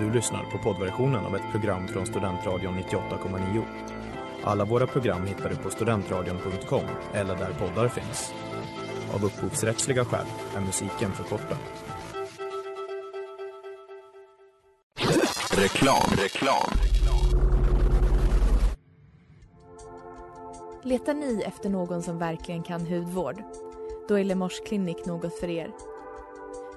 Du lyssnar på poddversionen av ett program från Studentradion 98,9. Alla våra program hittar du på studentradion.com eller där poddar finns. Av upphovsrättsliga skäl är musiken förkortad. Reklam, reklam. Letar ni efter någon som verkligen kan hudvård? Då är Lemors klinik något för er.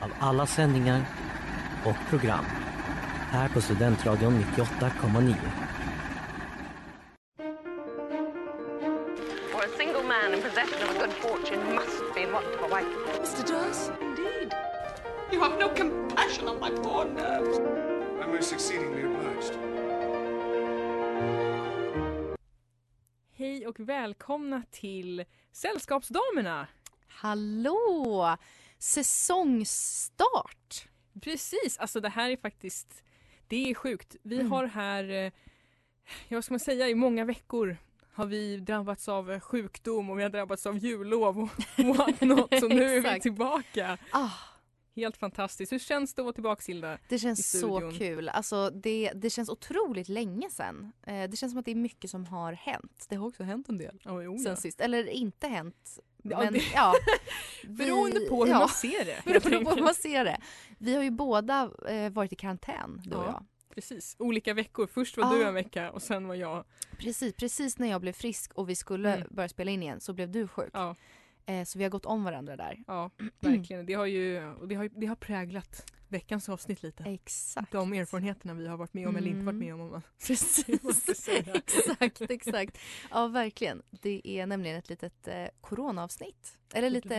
av alla sändningar och program här på Studentradion 98,9. For a single man in possession of a good fortune must be want of a wife. Mr. Darcy, indeed. You have no compassion on my poor nerves. I'm most exceedingly obliged. Hej och välkomna till Sällskapsdamerna! Hallå! Säsongsstart! Precis, alltså det här är faktiskt, det är sjukt. Vi Mm. har här, eh, ja vad ska man säga, i många veckor har vi drabbats av eh, sjukdom och vi har drabbats av jullov och whatnot. Så nu är vi tillbaka. Ah, Helt fantastiskt. Hur känns det att vara tillbaka Hilda? det känns så kul. Alltså, det, det känns otroligt länge sen. Eh, det känns som att det är mycket som har hänt. Det har också hänt en del Oh, jo, sen ja. sist. Eller inte hänt. Ja, men det- ja. Beroende Vi- på hur ja, man ser det. Beroende på hur man ser det. Vi har ju båda eh, varit i karantän, du och Ja. jag. Precis, olika veckor. Först var Ah. du en vecka och sen var jag. Precis, precis när jag blev frisk och vi skulle Mm. börja spela in igen så blev du sjuk. Ja, Eh, så vi har gått om varandra där. ja verkligen. Det har ju och det har, det har präglat veckans avsnitt lite. Exakt. De erfarenheterna vi har varit med om eller inte varit Mm. med om. om man Precis. exakt, exakt. Ja, verkligen. Det är nämligen ett litet eh, coronaavsnitt. Eller lite...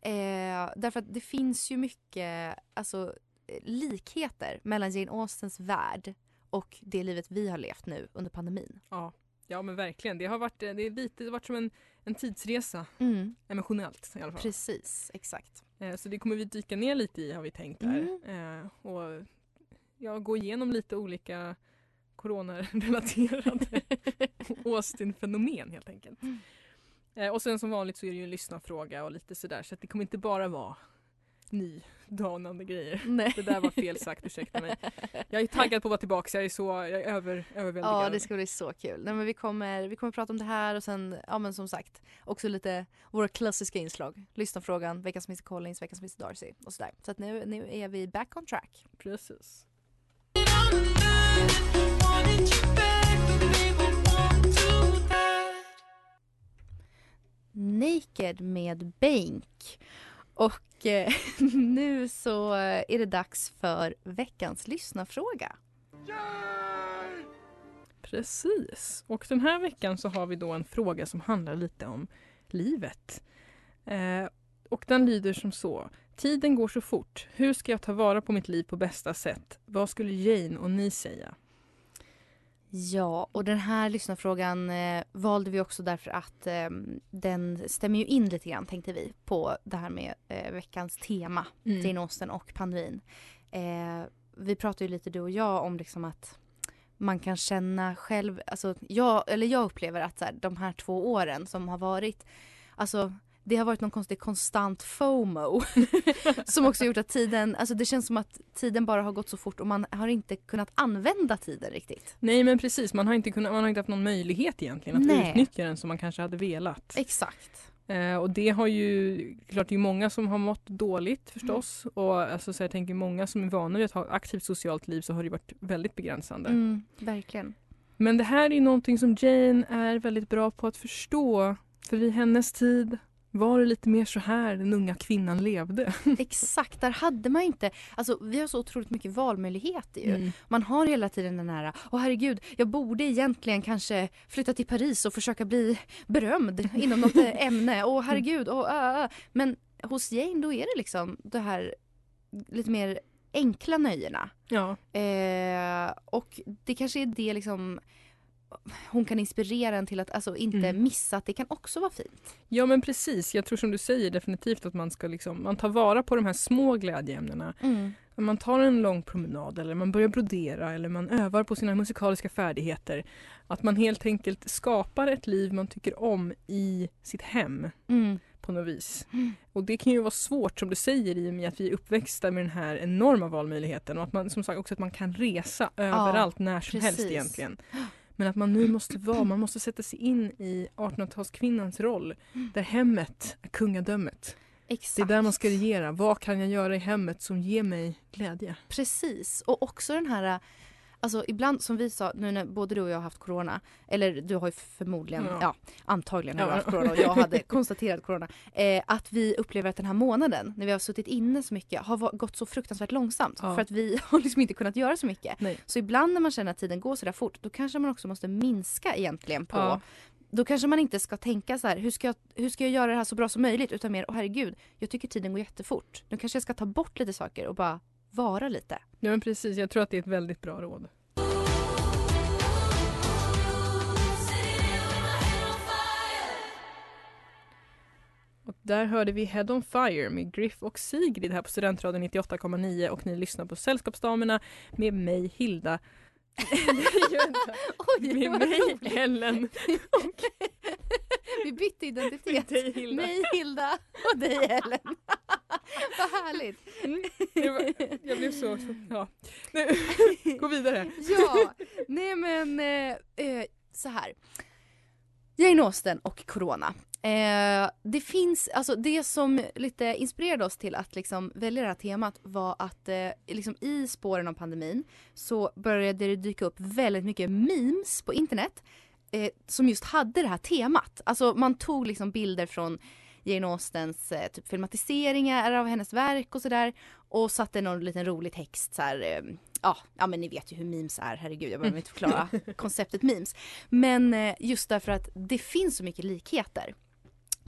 Eh, därför att det finns ju mycket alltså, eh, likheter mellan Jane Austens värld och det livet vi har levt nu under pandemin. Ja. ja men verkligen. Det har varit, eh, det är lite, det har varit som en, en tidsresa Mm, emotionellt i alla fall. precis, exakt. Eh, Så det kommer vi dyka ner lite i har vi tänkt där. Eh, Och ja, gå igenom lite olika coronarelaterade Austin-fenomen helt enkelt. Mm. Eh, Och sen som vanligt så är det ju en lyssnarfråga och lite sådär så att det kommer inte bara vara nydanande grejer. Nej. Det där var fel sagt, ursäkta mig. Jag är taggad på att vara tillbaka, jag är så jag är över, överväldigad. Ja, det ska bli så kul. Nej, men vi, kommer, vi kommer prata om det här och sen, ja men som sagt, också lite våra klassiska inslag. Lyssnarfrågan, veckans Mr Collins, veckans Mr Darcy och sådär. Så att nu, nu är vi back on track. Precis. Naked med Bank. Och eh, nu så är det dags för veckans lyssnarfråga. Precis. Och den här veckan så har vi då en fråga som handlar lite om livet. Eh, och den lyder som så. Tiden går så fort. Hur ska jag ta vara på mitt liv på bästa sätt? Vad skulle Jane och ni säga? Ja, och den här lyssnarfrågan eh, valde vi också därför att eh, den stämmer ju in lite grann tänkte vi på det här med eh, veckans tema, Mm. Austen och pandemin. Eh, vi pratade ju lite du och jag om liksom att man kan känna själv, alltså jag, eller jag upplever att så här, de här två åren som har varit, alltså det har varit någon konstig konstant FOMO som också gjort att tiden, alltså det känns som att tiden bara har gått så fort och man har inte kunnat använda tiden riktigt. Nej men precis, man har inte, kunnat, man har inte haft någon möjlighet egentligen att Nej. utnyttja den som man kanske hade velat. Exakt. Eh, och det har ju, klart det är många som har mått dåligt förstås. Och alltså, så jag tänker många som är vana vid att ha ett aktivt socialt liv så har det varit väldigt begränsande. Mm, verkligen. Men det här är ju någonting som Jane är väldigt bra på att förstå. För i hennes tid var det lite mer så här den unga kvinnan levde. Exakt, där hade man inte, alltså vi har så otroligt mycket valmöjligheter ju. Mm. Man har hela tiden den här, åh herregud, jag borde egentligen kanske flytta till Paris och försöka bli berömd inom något eh, ämne. Åh herregud, åh, äh, äh. Men hos Jane då är det liksom det här lite mer enkla nöjena. Ja, Eh, och det kanske är det liksom hon kan inspirera en till att alltså, inte Mm. missa att det kan också vara fint. ja men precis. Jag tror som du säger definitivt att man ska liksom, man tar vara på de här små glädjeämnena. När man tar en lång promenad eller man börjar brodera eller man övar på sina musikaliska färdigheter. Att man helt enkelt skapar ett liv man tycker om i sitt hem Mm. på något vis. Mm. Och det kan ju vara svårt som du säger i och med att vi är uppväxta med den här enorma valmöjligheten och att man som sagt också att man kan resa överallt när som helst precis. egentligen. Men att man nu måste vara, man måste sätta sig in i 1800-talskvinnans roll där hemmet är kungadömet. Exakt. Det är där man ska regera. Vad kan jag göra i hemmet som ger mig glädje? Precis. Och också den här, alltså ibland som vi sa, nu när både du och jag har haft corona, eller du har ju förmodligen, Ja. ja, antagligen har Ja. haft corona och jag hade konstaterat corona, eh, att vi upplever att den här månaden, när vi har suttit inne så mycket, har gått så fruktansvärt långsamt. Ja. För att vi har liksom inte kunnat göra så mycket. Nej. Så ibland när man känner att tiden går så där fort, då kanske man också måste minska egentligen på Ja. då kanske man inte ska tänka så här, hur ska, jag, hur ska jag göra det här så bra som möjligt? Utan mer, åh herregud, jag tycker tiden går jättefort. Nu kanske jag ska ta bort lite saker och bara vara lite. Ja men precis, jag tror att det är ett väldigt bra råd. Och där hörde vi Head on Fire med Griff och Sigrid här på Studentradion 98,9 och ni lyssnar på Sällskapsdamerna med mig Hilda. Oj, med mig roligt. Ellen. Vi bytte identitet. Dig, Hilda. Mig Hilda och dig Ellen. Vad härligt. Det var- Jag blev så... så ja. Nu, gå vidare. Ja, nej men eh, eh, så här. Jane Austen och Corona. Eh, det finns, alltså det som lite inspirerade oss till att liksom välja det här temat var att eh, liksom i spåren av pandemin så började det dyka upp väldigt mycket memes på internet eh, som just hade det här temat. Alltså man tog liksom bilder från Jane Austens eh, typ filmatiseringar av hennes verk och sådär och satte någon liten rolig text så här, eh, ja, ja men ni vet ju hur memes är, herregud jag behöver inte förklara konceptet memes. Men eh, just därför att det finns så mycket likheter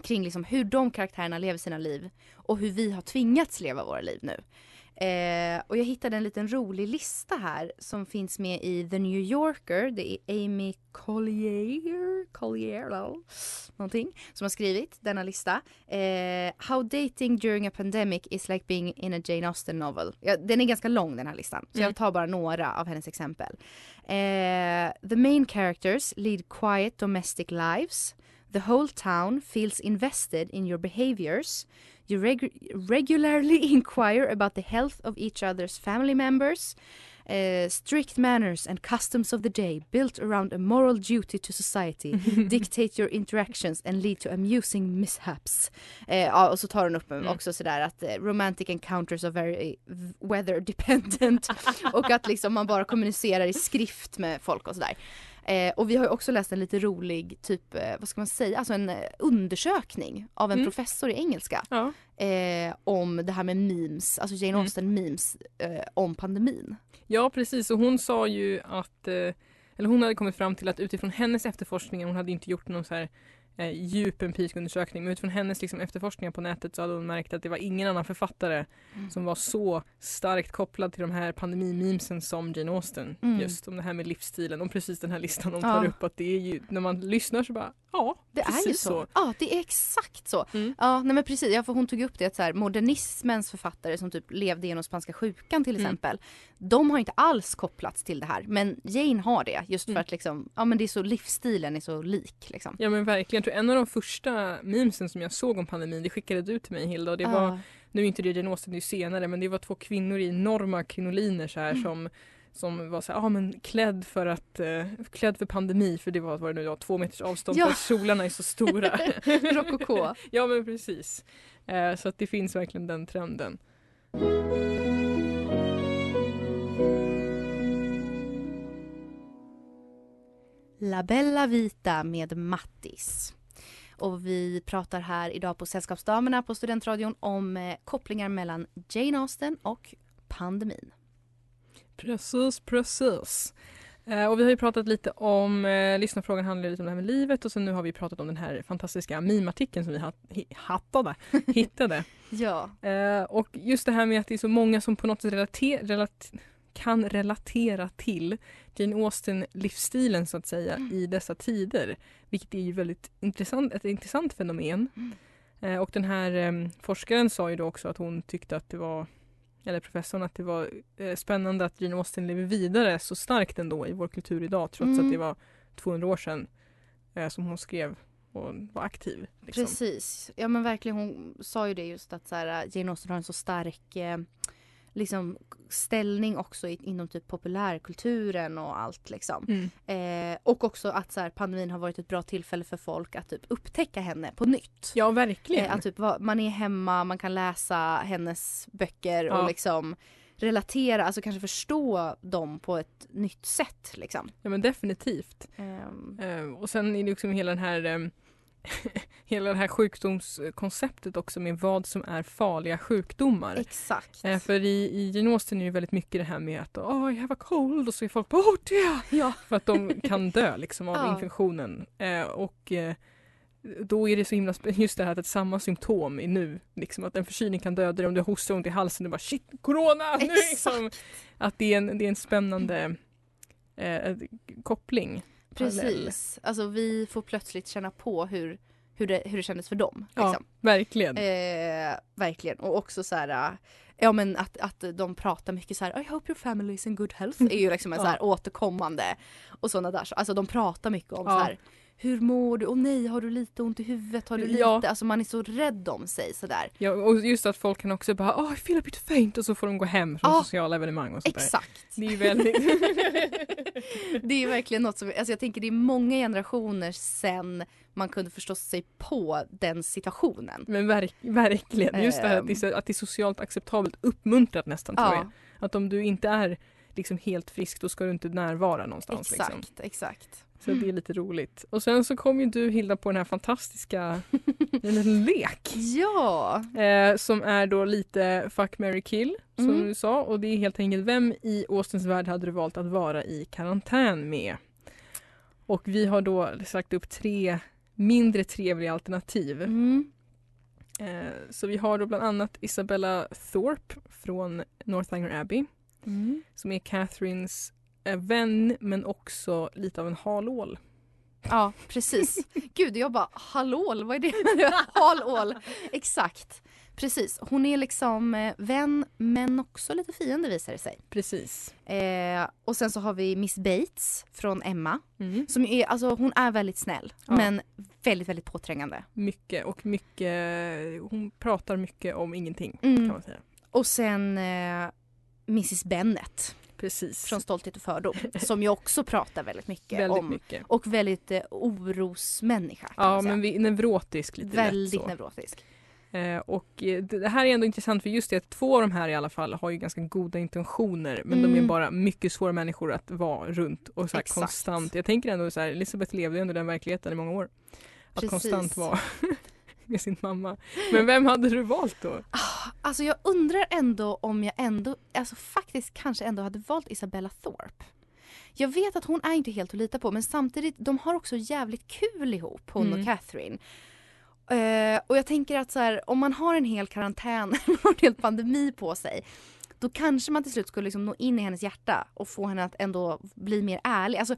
kring liksom hur de karaktärerna lever sina liv och hur vi har tvingats leva våra liv nu. Eh, och jag hittade en liten rolig lista här som finns med i The New Yorker. Det är Amy Collier, Collier någonting, som har skrivit denna lista. Eh, How dating during a pandemic is like being in a Jane Austen novel. Ja, den är ganska lång den här listan, så Mm. jag tar bara några av hennes exempel. Eh, the main characters lead quiet domestic lives. The whole town feels invested in your behaviors. You regu- regularly inquire about the health of each other's family members. Uh, strict manners and customs of the day built around a moral duty to society dictate your interactions and lead to amusing mishaps. Eh, ja, och så tar hon upp Mm. också sådär att eh, romantic encounters are very v- weather dependent och att liksom man bara kommunicerar i skrift med folk och sådär. Eh, och vi har ju också läst en lite rolig typ, eh, vad ska man säga, alltså en eh, undersökning av en Mm. professor i engelska Ja. eh, om det här med memes, alltså Jane Mm. Austen memes eh, om pandemin. Ja precis och hon sa ju att, eh, eller hon hade kommit fram till att utifrån hennes efterforskningar, hon hade inte gjort någon så här eh, djup empirisk undersökning, men utifrån hennes liksom, efterforskningar på nätet så hade hon märkt att det var ingen annan författare Mm. som var så starkt kopplad till de här pandemimemesen som Jane Austen. Mm. Just om det här med livsstilen och precis den här listan Ja. tar upp att det är ju, när man lyssnar så bara, ja, Det är ju precis så. Ja, det är exakt så. Mm. Ja, nej men precis. Ja, för hon tog upp det att så här, modernismens författare som typ levde genom spanska sjukan till Mm. exempel. De har inte alls kopplats till det här. Men Jane har det just för Mm. att liksom, ja men det är så, livsstilen är så lik liksom. Ja men verkligen, jag tror en av de första memesen som jag såg om pandemin, det skickade du till mig Hilda och det var Ja. nu är inte det Jane Austen, det är senare, men det var två kvinnor i enorma krinoliner så här Mm. som som var så här, ah, men klädd för att, eh, klädd för pandemi för det var, vad det nu var, två meters avstånd Ja. för att kjolarna är så stora. Rokoko. ja men precis. Eh, så att det finns verkligen den trenden. La Bella Vita med Mattis. Och vi pratar här idag på Sällskapsdamerna på Studentradion om eh, kopplingar mellan Jane Austen och pandemin. Precis, precis. Eh, och vi har ju pratat lite om, eh, lyssnarfrågan handlar lite om det här med livet och sen nu har vi pratat om den här fantastiska mimartikeln som vi hat, hattade, hittade. Ja. Eh, och just det här med att det är så många som på något sätt relater, relat, kan relatera till Jane Austen-livsstilen så att säga Mm. i dessa tider. Vilket är ju väldigt intressant, ett intressant fenomen. Mm. Eh, och den här eh, forskaren sa ju då också att hon tyckte att det var eller professorn att det var eh, spännande att Jane Austen lever vidare så starkt ändå i vår kultur idag trots Mm. att det var 200 år sedan eh, som hon skrev och var aktiv. Liksom. Precis. Ja men verkligen hon sa ju det just att så här, Jane Austen har en så stark eh, liksom ställning också i, inom typ populärkulturen och allt liksom. Mm. Eh, och också att så här, pandemin har varit ett bra tillfälle för folk att typ upptäcka henne på nytt. Ja, verkligen. Eh, att typ, man är hemma, man kan läsa hennes böcker Ja. och liksom relatera, alltså kanske förstå dem på ett nytt sätt liksom. Ja, men definitivt. Ehm, Eh, och sen är det liksom hela den här ehm, hela det här sjukdomskonceptet också med vad som är farliga sjukdomar. exakt. Eh, för i, i Austen är det väldigt mycket det här med att oh, I have a cold och så är folk på oh! Ja. För att de kan dö liksom av Ja. infektionen. Eh, och eh, då är det så himla just det här att samma symptom är nu. Liksom att en förkylning kan döda dig om du hostar ont i halsen. Du bara shit, corona! Nu, liksom. Att det är en, det är en spännande eh, koppling. parallell. Precis. Alltså vi får plötsligt känna på hur, hur, det, hur det kändes för dem. Ja, Liksom. verkligen. Eh, verkligen. Och också så här, ja men att, att de pratar mycket så här, I hope your family is in good health är ju liksom en Ja. så här återkommande och sådana där. så- Alltså de pratar mycket om Ja. så här, hur mår du? Åh nej, har du lite ont i huvudet? Har du lite? Ja. Alltså man är så rädd om sig sådär. Ja, och just att folk kan också bara oh, feel a bit faint och så får de gå hem från Ja. sociala evenemang och sånt där. Exakt. Det är väldigt... det är verkligen något som, alltså jag tänker det är många generationer sen man kunde förstå sig på den situationen. Men verk, verkligen, just det här att det, är, så- att det är socialt acceptabelt uppmuntrat nästan tror jag. Ja, Att om du inte är liksom helt frisk då ska du inte närvara någonstans. exakt, Liksom. exakt. Så det är lite roligt. Och sen så kom ju du Hilda på den här fantastiska en liten lek. Ja, Eh, som är då lite fuck, marry, kill som Mm. du sa. Och det är helt enkelt vem i Austens värld hade du valt att vara i karantän med? Och vi har då sagt upp tre mindre trevliga alternativ. mm. Eh, så vi har då bland annat Isabella Thorpe från Northanger Abbey Mm. som är Catherines eh, vän men också lite av en halål. Ja, precis. Gud, jag bara hallål, vad är det? Halål. Exakt. Precis. Hon är liksom eh, vän men också lite fiende visar det sig. Precis. Eh, och sen så har vi Miss Bates från Emma. Mm. Som är, alltså hon är väldigt snäll Ja. men väldigt, väldigt påträngande. Mycket och mycket, hon pratar mycket om ingenting Mm. kan man säga. Och sen eh, Mrs Bennet Precis. från Stolthet och fördom. som ju också pratar väldigt mycket Väldigt om mycket. och väldigt eh, orosmänniska. Ja men vi, neurotisk lite väldigt lätt så. neurotisk. Eh, och eh, det här är ändå intressant för just det att två av de här i alla fall har ju ganska goda intentioner men de är Mm. bara mycket svåra människor att vara runt och så här konstant. Jag tänker ändå så här, Elisabeth levde ju under den verkligheten i många år. Att Precis. konstant vara med sin mamma. Men vem hade du valt då? Alltså jag undrar ändå om jag ändå, alltså faktiskt kanske ändå hade valt Isabella Thorpe. Jag vet att hon är inte helt att lita på men samtidigt, de har också jävligt kul ihop hon Mm. och Catherine. Eh, och jag tänker att så här, om man har en hel karantän, en hel pandemi på sig då kanske man till slut skulle liksom nå in i hennes hjärta och få henne att ändå bli mer ärlig. Alltså,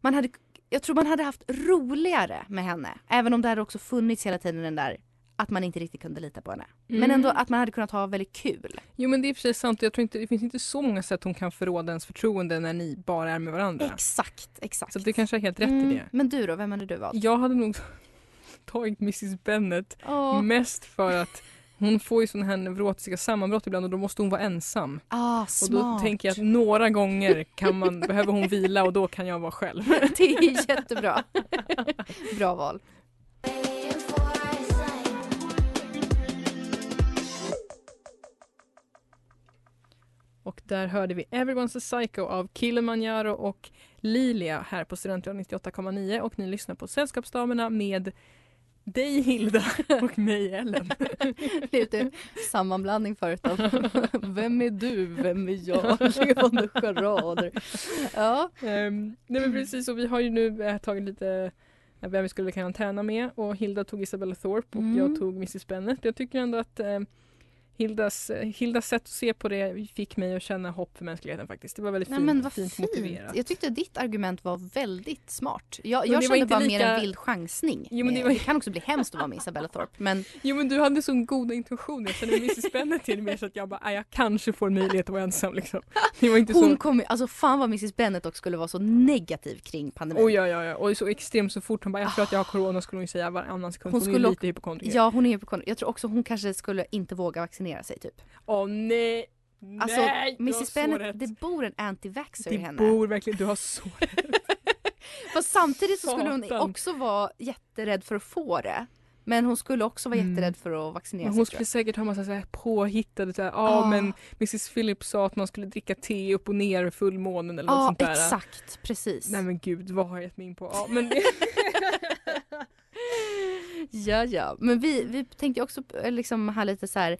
man hade, jag tror man hade haft roligare med henne. Även om det hade också funnits hela tiden den där att man inte riktigt kunde lita på henne. Men Mm. ändå att man hade kunnat ha väldigt kul. Jo men det är precis sant. Jag tror inte, det finns inte så många sätt hon kan förråda ens förtroende när ni bara är med varandra. Exakt, exakt. Så det kanske är helt rätt Mm, i det. Men du då, vem hade du valt? Jag hade nog tagit Mrs Bennet Åh, mest för att hon får ju sådana här neurotiska sammanbrott ibland och då måste hon vara ensam. ah, Och smart. då tänker jag att några gånger kan man, behöver hon vila och då kan jag vara själv. Det är jättebra. Bra val. Och där hörde vi Everyone's a Psycho av Kilimanjaro och Lilia här på Studentradion 98,9 och ni lyssnar på Sällskapsdamerna med dig Hilda och mig Ellen. Lite sammanblandning förut av vem är du, vem är jag, levande charader. Ja. Um, nej men precis och vi har ju nu äh, tagit lite äh, vem vi skulle karantäna med och Hilda tog Isabella Thorpe och Mm. jag tog Mrs Bennet. Jag tycker ändå att eh, Hildas, eh, Hildas sätt att se på det fick mig att känna hopp för mänskligheten faktiskt. Det var väldigt Nej, fint, fint, fint. motiverat. Jag tyckte ditt argument var väldigt smart. Jag, jag kände inte bara mer lika- en vild chansning. Jo, men det Eh, var- det kan också bli hemskt att vara med Isabella Thorpe men Jo men du hade så goda intentioner. Jag kände Mrs Bennet till mer så att jag bara, "Ah, jag kanske får möjlighet att vara ensam liksom. Det var inte hon så kommer alltså fan vad Mrs Bennet också skulle vara så negativ kring pandemin. Oh, ja, ja, ja. Och så extremt så fort hon bara, jag tror att jag har corona skulle hon ju säga varannan sekund. Hon Hon, skulle är lite hypokondriker. Ja hon är hypokondriker. Jag tror också hon kanske skulle inte våga vaccinera sig typ. Åh nej! Alltså nej, Mrs Bennet, det bor en anti-vaxxer i Det henne. bor verkligen, du har så Fast samtidigt så skulle hon också vara jätterädd för att få det. Men hon skulle också vara Mm. jätterädd för att vaccinera Men sig. hon skulle säkert ha massa så här påhittade så här, ja Ah. men Mrs Phillips sa att man skulle dricka te upp och ner fullmånen eller jag. något sånt där. exakt, precis. Nej men gud, vad har jag gett mig in på? Ja, men Ja ja, men vi, vi tänkte också eh, liksom här lite så här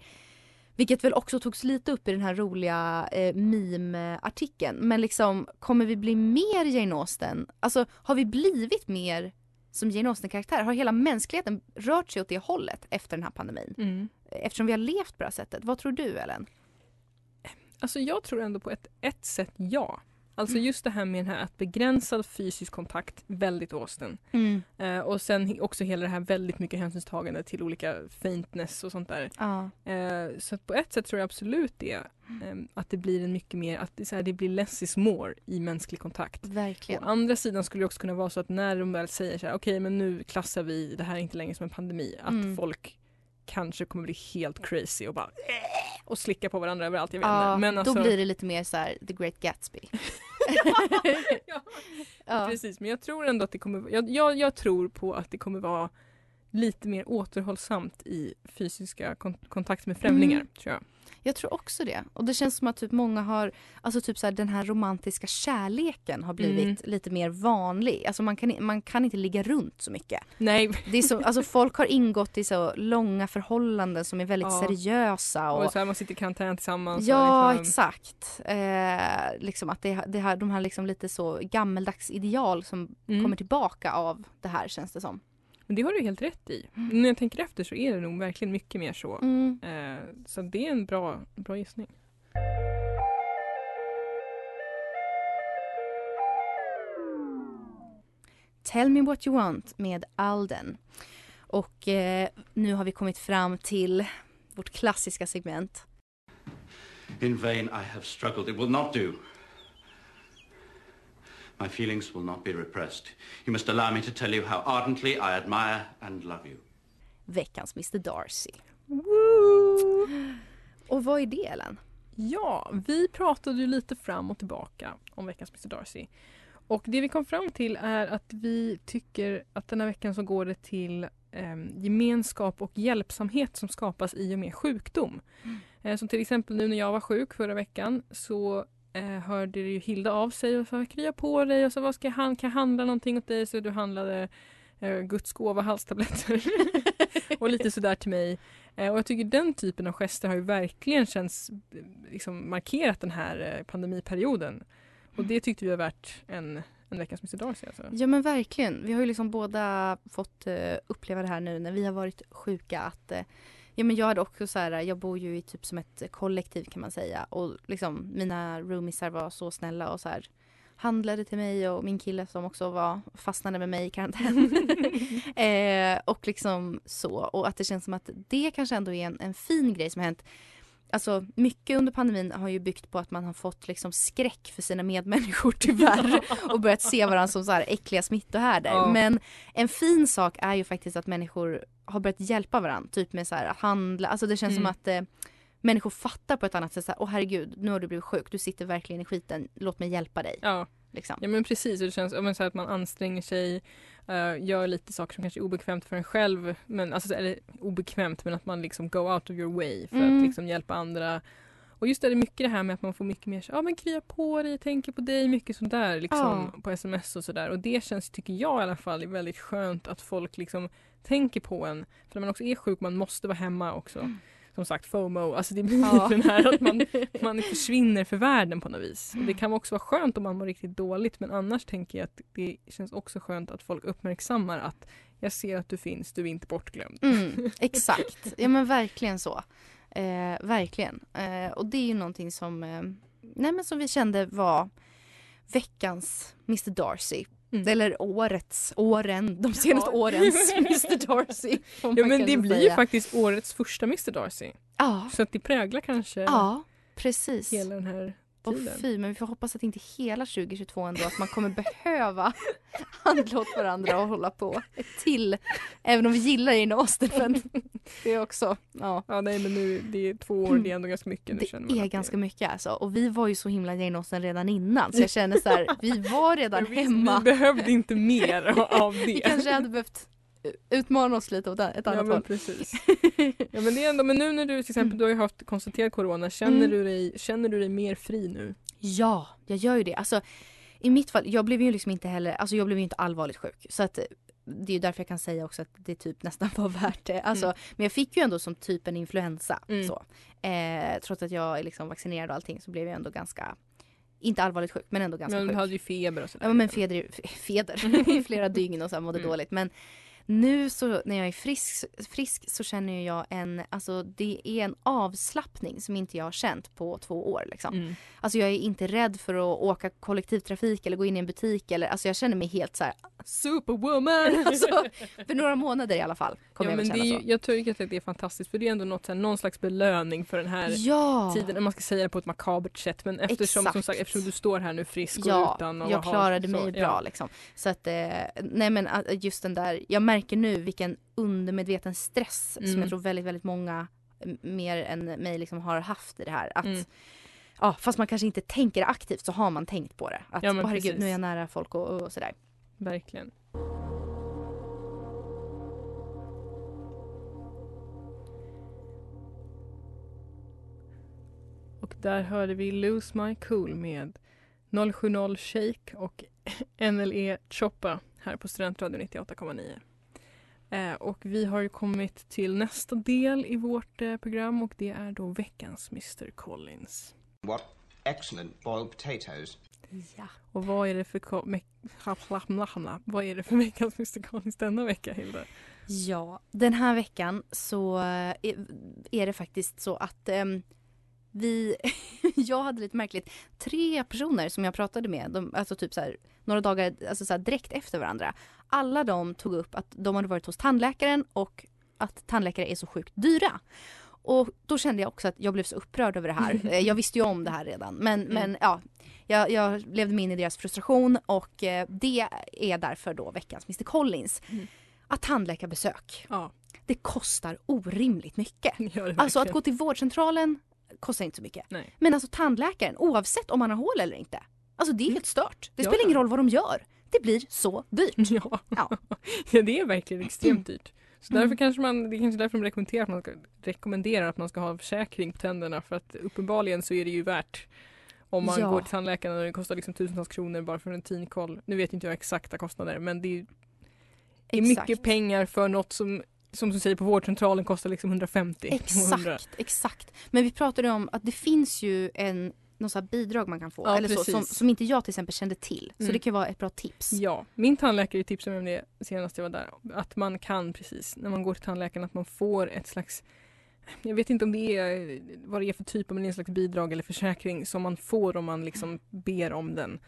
vilket väl också togs lite upp i den här roliga eh, meme-artikeln. Men liksom, kommer vi bli mer Jane Austen? Alltså, har vi blivit mer som Jane Austen-karaktär? Har hela mänskligheten rört sig åt det hållet efter den här pandemin? mm. Eftersom vi har levt på det här sättet. Vad tror du, Ellen? Alltså jag tror ändå på ett, ett sätt ja. Alltså Mm. just det här med den här att begränsad fysisk kontakt, väldigt Austen. Eh, och sen också hela det här väldigt mycket hänsynstagande till olika faintness och sånt där. Ja. Eh, så på ett sätt tror jag absolut det. Eh, att det blir en mycket mer, att det, så här, det blir less is more i mänsklig kontakt. Verkligen. Å andra sidan skulle det också kunna vara så att när de väl säger så här, okej men nu klassar vi det här inte längre som en pandemi. Att Mm. folk kanske kommer bli helt crazy och bara och slicka på varandra överallt. Jag vet Ja. Men alltså, Då blir det lite mer så här The Great Gatsby. ja, Ja. Precis, men jag tror ändå att det kommer jag, jag, jag tror på att det kommer vara lite mer återhållsamt i fysiska kon- kontakt med främlingar. Mm. Tror jag. Jag tror också det. Och det känns som att typ många har, alltså typ så här, den här romantiska kärleken har blivit Mm. lite mer vanlig. Alltså man kan, man kan inte ligga runt så mycket. Nej, Det är så, alltså folk har ingått i så långa förhållanden som är väldigt Ja. seriösa. och Och, så här, man sitter i karantän tillsammans. ja, liksom, exakt. Eh, liksom att det, det här, de här liksom lite så gammeldags ideal som mm. kommer tillbaka av det här känns det som. Men det har du helt rätt i. När jag tänker efter så är det nog verkligen mycket mer så. Mm. Eh, så det är en bra, bra gissning. Tell me what you want med Alden. Och eh, nu har vi kommit fram till vårt klassiska segment. In vain I have struggled. It will not do. My feelings will not be repressed. You must allow me to tell you how ardently I admire and love you. Veckans Mr Darcy. Och vad är det Ellen? Ja, vi pratade ju lite fram och tillbaka om veckans Mr Darcy. Och det vi kom fram till är att vi tycker att den här veckan så går det till em, gemenskap och hjälpsamhet som skapas i och med sjukdom. Eh, som till exempel nu när jag var sjuk förra veckan så eh, hörde ju Hilda av sig och sa krya på dig och så vad ska han, kan jag handla någonting åt dig? Så du handlade eh, Guds gåva halstabletter och lite sådär till mig. Eh, och jag tycker den typen av gester har ju verkligen känts liksom markerat den här eh, pandemiperioden. Och det tyckte vi var värt en, en veckans Mr Darcy alltså. Ja men verkligen. Vi har ju liksom båda fått eh, uppleva det här nu när vi har varit sjuka att eh, Ja men jag hade också så här, jag bor ju i typ som ett kollektiv kan man säga och liksom mina roomisar var så snälla och så här handlade till mig och min kille som också var fastnade med mig i karantän. eh, och liksom så och att det känns som att det kanske ändå är en, en fin grej som har hänt. Alltså mycket under pandemin har ju byggt på att man har fått liksom skräck för sina medmänniskor tyvärr och börjat se varandra som så här äckliga smittohärdar. Ja. Men en fin sak är ju faktiskt att människor har börjat hjälpa varandra. Typ med så här att handla, alltså det känns Mm. som att eh, människor fattar på ett annat sätt. Så här, Åh herregud, nu har du blivit sjuk, du sitter verkligen i skiten, låt mig hjälpa dig. Ja, Liksom. ja men precis. Det känns men så att man anstränger sig, eh, gör lite saker som kanske är obekvämt för en själv. Men, alltså, eller obekvämt men att man liksom go out of your way för Mm. att liksom hjälpa andra. Och just det, det är mycket det här med att man får mycket mer ja men krya på dig, tänker på dig, mycket sånt där liksom Ja. på sms och sådär. Och det känns, tycker jag i alla fall, väldigt skönt att folk liksom tänker på en. För när man också är sjuk, man måste vara hemma också. Som sagt, FOMO, alltså det blir Mm. Ja. den här att man, man försvinner för världen på något vis. Och det kan också vara skönt om man mår riktigt dåligt men annars tänker jag att det känns också skönt att folk uppmärksammar att jag ser att du finns, du är inte bortglömd. Mm, exakt, ja men verkligen så. Eh, verkligen. Eh, och det är ju någonting som, eh, nej men som vi kände var veckans Mr Darcy. Mm. Eller årets, åren, de senaste årens Mr Darcy. Ja men det blir ju faktiskt årets första Mr Darcy. Ja, Så att det präglar kanske ja precis. hela den här Och fy, men vi får hoppas att inte hela 2022 ändå att man kommer behöva handla åt varandra och hålla på ett till. Även om vi gillar Jane Austen men det är också, ja. Ja nej men nu, det är två år, det är ändå ganska mycket. Nu Det känner man är ganska mycket alltså. Och vi var ju så himla Jane Austen redan innan så jag känner så här, vi var redan hemma. Vi behövde inte mer av det. Vi kanske hade behövt utmana oss lite åt ett Ja annat men håll. precis. Ja men det är ändå, men nu när du till exempel, du har haft konstaterad corona, känner, Mm. du dig, känner du dig mer fri nu? Ja, jag gör ju det. Alltså, I mitt fall, jag blev ju liksom inte heller, alltså jag blev ju inte allvarligt sjuk. Så att det är därför jag kan säga också att det typ nästan var värt det. Alltså, Mm. Men jag fick ju ändå som typ en influensa. Mm. Så. Eh, trots att jag är liksom vaccinerad och allting så blev jag ändå ganska, inte allvarligt sjuk men ändå ganska Men du sjuk. hade ju feber och sådär. Ja men feder, feder i flera dygn och så mådde Mm. dåligt. Men nu så när jag är frisk, frisk så känner jag en, alltså det är en avslappning som inte jag har känt på två år liksom. Mm. Alltså jag är inte rädd för att åka kollektivtrafik eller gå in i en butik eller alltså jag känner mig helt så här superwoman. alltså, för några månader i alla fall kommer Ja, jag men det är, så. jag tycker att det är fantastiskt för det är ändå något, så här, någon slags belöning för den här Ja, tiden, om man ska säga det på ett makabert sätt men eftersom, som sagt, eftersom du står här nu frisk och ja utan och jag klarade så, mig ja. bra liksom. Så att, eh, nej men att just den där, jag märker nu vilken undermedveten stress som Mm. jag tror väldigt, väldigt många mer än mig liksom har haft i det här. Att, Mm. ja, fast man kanske inte tänker aktivt så har man tänkt på det. Att Ja, "Åh, herregud, nu är jag nära folk och, och sådär. Verkligen. Och där hörde vi Lose My Cool med 070 Shake och NLE Choppa här på Studentradion 98,9. Eh, och vi har ju kommit till nästa del i vårt eh, program och det är då veckans Mr Collins. What excellent boiled potatoes. Ja. Och vad är det för, vad är det för veckans Mr Collins denna vecka Hilda? Ja, den här veckan så eh, är- är det faktiskt så att ehm, vi, jag hade lite märkligt, tre personer som jag pratade med, de, alltså typ så här, några dagar alltså så här, direkt efter varandra. Alla de tog upp att de hade varit hos tandläkaren och att tandläkare är så sjukt dyra. Och då kände jag också att jag blev så upprörd över det här. Eh, Jag visste ju om det här redan men, Mm. men ja, jag, jag levde mig in i deras frustration och eh, det är därför då veckans Mr Collins. Mm. Att tandläkarbesök, Ja, det kostar orimligt mycket. det Alltså att gå till vårdcentralen kostar inte så mycket. Nej. Men alltså tandläkaren, oavsett om man har hål eller inte. Alltså det är helt stört. Det Ja, spelar ingen roll vad de gör. Det blir så dyrt. Ja. Ja. ja, det är verkligen extremt dyrt. Så Mm. därför kanske man, det är kanske därför de rekommenderar att man ska, rekommenderar att man ska ha försäkring på tänderna för att uppenbarligen så är det ju värt om man Ja. går till tandläkaren och det kostar liksom tusentals kronor bara för en tinkoll. Nu vet inte jag exakta kostnader men det är, det är Exakt. mycket pengar för något som som du säger på vårdcentralen kostar liksom 150 200. Exakt, exakt. Men vi pratade om att det finns ju en någon så bidrag man kan få. Ja, eller så, som, som inte jag till exempel kände till. Så Mm. det kan vara ett bra tips. Ja, min tandläkare tipsade mig om det senast jag var där. Att man kan precis, när man går till tandläkaren, att man får ett slags jag vet inte om det är vad det är för typ, om det är en slags bidrag eller försäkring som man får om man liksom ber om den.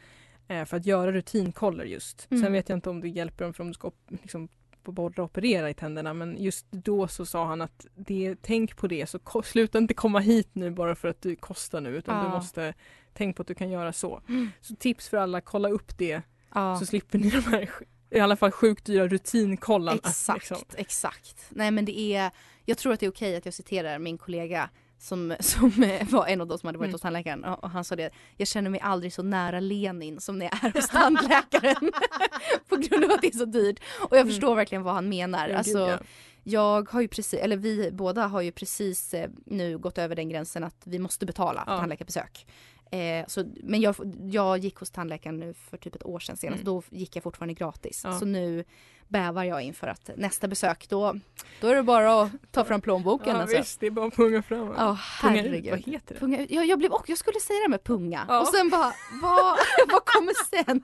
Eh, för att göra rutinkoller just. Sen Mm. vet jag inte om det hjälper dem för om du ska liksom, på borra operera i tänderna men just då så sa han att det, tänk på det så sluta inte komma hit nu bara för att du kostar nu utan du Ja. måste tänk på att du kan göra så. Mm. Så tips för alla, kolla upp det Ja. så slipper ni de här i alla fall sjukt dyra rutinkollarna. Exakt, liksom. exakt. Nej men det är, jag tror att det är okej att jag citerar min kollega som, som var en av de som hade varit Mm. hos tandläkaren och han sa det, jag känner mig aldrig så nära Lenin som när jag är hos tandläkaren. På grund av att det är så dyrt. Och jag Mm. förstår verkligen vad han menar. Ja, alltså, gud, ja. Jag har ju precis, eller vi båda har ju precis eh, nu gått över den gränsen att vi måste betala för Ja. tandläkarbesök. Eh, så, men jag, jag gick hos tandläkaren nu för typ ett år sedan senast. Mm. Då gick jag fortfarande gratis. Ja. Så nu bävar jag inför att nästa besök då, då är det bara att ta fram plånboken. Ja alltså. visst, det är bara att punga fram. Ja, Punga ut, herregud. vad heter det? Punga, ut. ja, jag, blev, och jag skulle säga det med punga Ja. och sen bara, vad, vad kommer sen?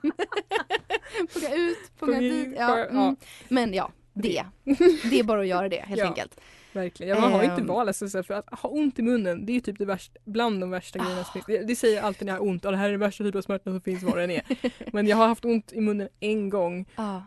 punga ut, punga Punga dit. Ja, mm. Men ja, det. Det är bara att göra det helt enkelt. Verkligen. Ja, man har inte Ehm. val alltså, för att ha ont i munnen det är ju typ det värsta, bland de värsta grejerna som finns. Det, det säger jag alltid när jag har ont och det här är den värsta typen av smärta som finns var den är. Men jag har haft ont i munnen en gång, Ja.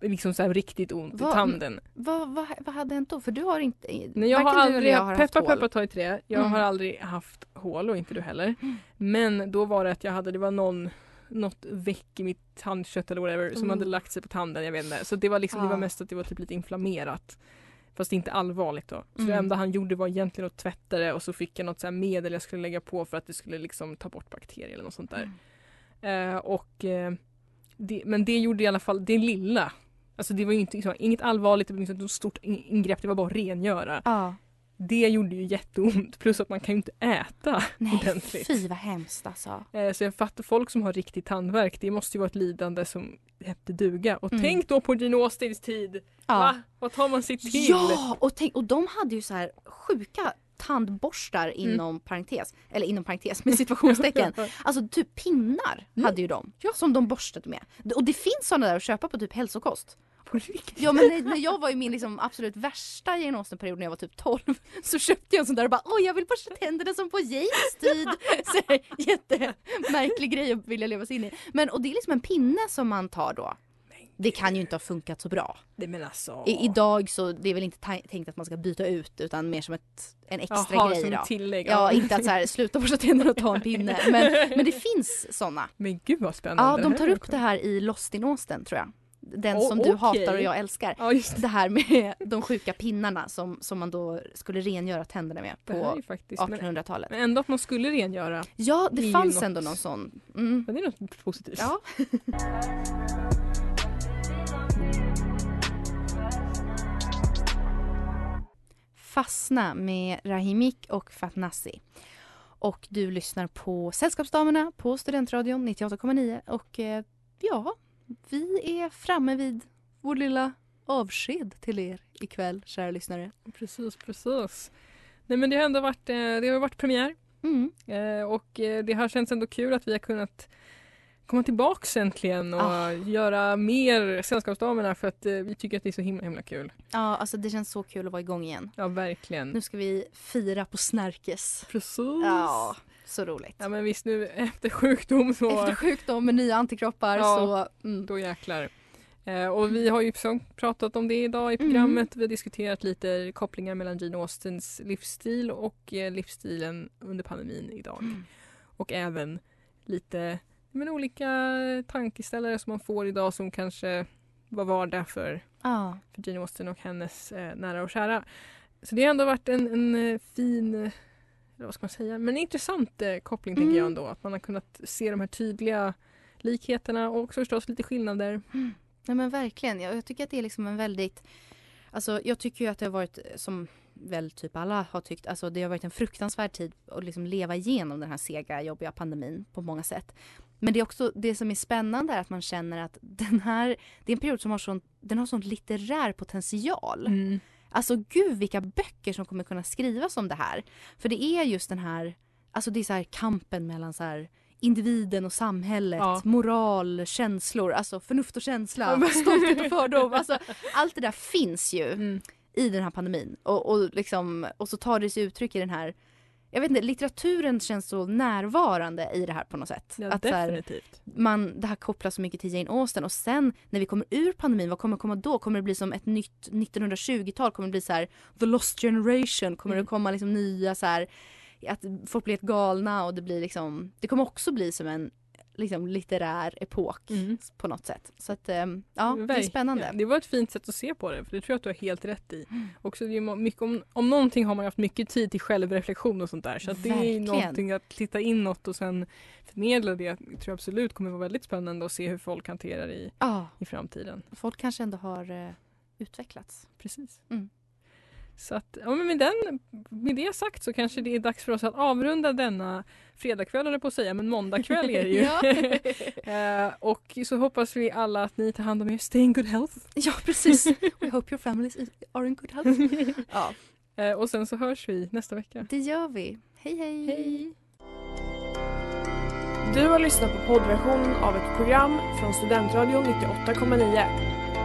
liksom så riktigt ont Vad- i tanden. Vad, vad, vad hade hänt då? För du har inte, Nej, jag har aldrig, jag har peppa peppa ta i trä, jag Mm. har aldrig haft hål och inte du heller. Men då var det att jag hade, det var någon något väck i mitt tandkött eller whatever som Mm. hade lagt sig på tanden, jag vet inte. Så det var liksom, det var Ah. mest att det var typ lite inflammerat. Fast inte allvarligt då. Så det Mm. enda han gjorde var egentligen att tvätta det och så fick jag något så här medel jag skulle lägga på för att det skulle liksom ta bort bakterier eller något sånt där. Eh, och, eh, det, men det gjorde i alla fall det lilla. Alltså det var ju inte, liksom, inget allvarligt, det var inte ett stort in- ingrepp, det var bara att rengöra. Ja. Det gjorde ju jätteont, plus att man kan ju inte äta Nej, ordentligt. fy vad hemskt alltså. Eh, Så jag fattar folk som har riktig tandvärk, det måste ju vara ett lidande som hette duga. Och Mm. tänk då på Gene Austins tid! Ja. Va? Vad tar man sig till? Ja, och, tänk, och de hade ju så här sjuka tandborstar Mm. inom parentes, eller inom parentes med situationstecken. Alltså typ pinnar Mm. hade ju de, som de borstade med. Och det finns sådana där att köpa på typ hälsokost. På riktigt? Ja men när, när jag var i min liksom absolut värsta Jane Austen-period när jag var typ 12 så köpte jag en sån där och bara åh jag vill borsta tänderna som på James tid. Så jättemärklig grej att vilja leva sig in i. Men och det är liksom en pinne som man tar då. Det kan ju inte ha funkat så bra. Nej men alltså. I, idag så det är väl inte tänkt att man ska byta ut utan mer som ett, en extra Jaha, grej som då. tillägg. Ja, inte att så här, sluta borsta tänderna och ta en pinne. Men, men det finns såna. Men gud vad spännande. Ja, de tar upp det här i Lost in Austin tror jag. Den Åh, som du okej. hatar och jag älskar. Just det. Det här med de sjuka pinnarna som, som man då skulle rengöra tänderna med på ju faktiskt. Men, 1800-talet. men ändå att man skulle rengöra. Ja, det det fanns något- ändå någon sån. Mm. Men det är något positivt. Ja. Fastna med Rahimik och Fatnassi. Och du lyssnar på Sällskapsdamerna på Studentradion 98,9 och eh, ja, vi är framme vid vår lilla avsked till er ikväll, kära lyssnare. Precis, precis. Nej men det har ändå varit, eh, det har varit premiär. Mm. Eh, och eh, det har känts ändå kul att vi har kunnat komma tillbaks äntligen och Ah. göra mer Sällskapsdamerna för att vi tycker att det är så himla himla kul. Ja, alltså det känns så kul att vara igång igen. Ja verkligen. Nu ska vi fira på Snärkes. Precis. Ja, så roligt. Ja men visst nu efter sjukdom så Efter sjukdom med nya antikroppar Ja. så... Mm. då jäklar. Eh, och vi har ju pratat om det idag i Mm. programmet. Vi har diskuterat lite kopplingar mellan Gene Austens livsstil och eh, livsstilen under pandemin idag. Mm. Och även lite men, olika tankeställare som man får idag som kanske var vardag för, Ja. för Jane Austen och hennes eh, nära och kära. Så det har ändå varit en, en eh, fin, vad ska man säga, men intressant eh, koppling tänker Mm. jag ändå. Att man har kunnat se de här tydliga likheterna och också förstås lite skillnader. Nej men verkligen. Jag, jag tycker att det är liksom en väldigt... Alltså jag tycker ju att det har varit som väl typ alla har tyckt, alltså det har varit en fruktansvärd tid att liksom leva igenom den här sega, jobbiga pandemin på många sätt. Men det är också det som är spännande är att man känner att den här, det är en period som har sån, den har sån litterär potential. Mm. Alltså gud vilka böcker som kommer kunna skrivas om det här. För det är just den här, alltså det är så här kampen mellan så här individen och samhället, Ja. moral, känslor, alltså förnuft och känsla, Ja, stolthet och fördom. Alltså, allt det där finns ju Mm. i den här pandemin. Och, och, liksom, och så tar det sig uttryck i den här, jag vet inte, litteraturen känns så närvarande i det här på något sätt. Ja, att så här, definitivt. man, det här kopplas så mycket till Jane Austen och sen när vi kommer ur pandemin, vad kommer komma då? Kommer det bli som ett nytt 1920-tal? Kommer det bli så här the lost generation? Kommer Mm. det komma liksom nya så här att folk blir helt galna och det blir liksom det kommer också bli som en liksom litterär epok Mm. på något sätt. Så att ehm, ja, det är spännande. Det var ett fint sätt att se på det, för det tror jag att du har helt rätt i. Mm. Också det är mycket om, om någonting har man haft mycket tid till självreflektion och sånt där. Så att det är någonting att titta inåt och sen förmedla det. Jag tror absolut kommer vara väldigt spännande att se hur folk hanterar det i, Ja, i framtiden. folk kanske ändå har eh, utvecklats. Precis. Mm. Så att, ja, men med, den, med det sagt så kanske det är dags för oss att avrunda denna fredagkväll jag på att säga, men måndagkväll är det ju. Ja. Eh, och så hoppas vi alla att ni tar hand om er. Stay in good health. ja, precis. We hope your families are in good health. Ja, Eh, och sen så hörs vi nästa vecka. det gör vi. Hej, hej. Hej! Du har lyssnat på poddversionen av ett program från Studentradion 98,9.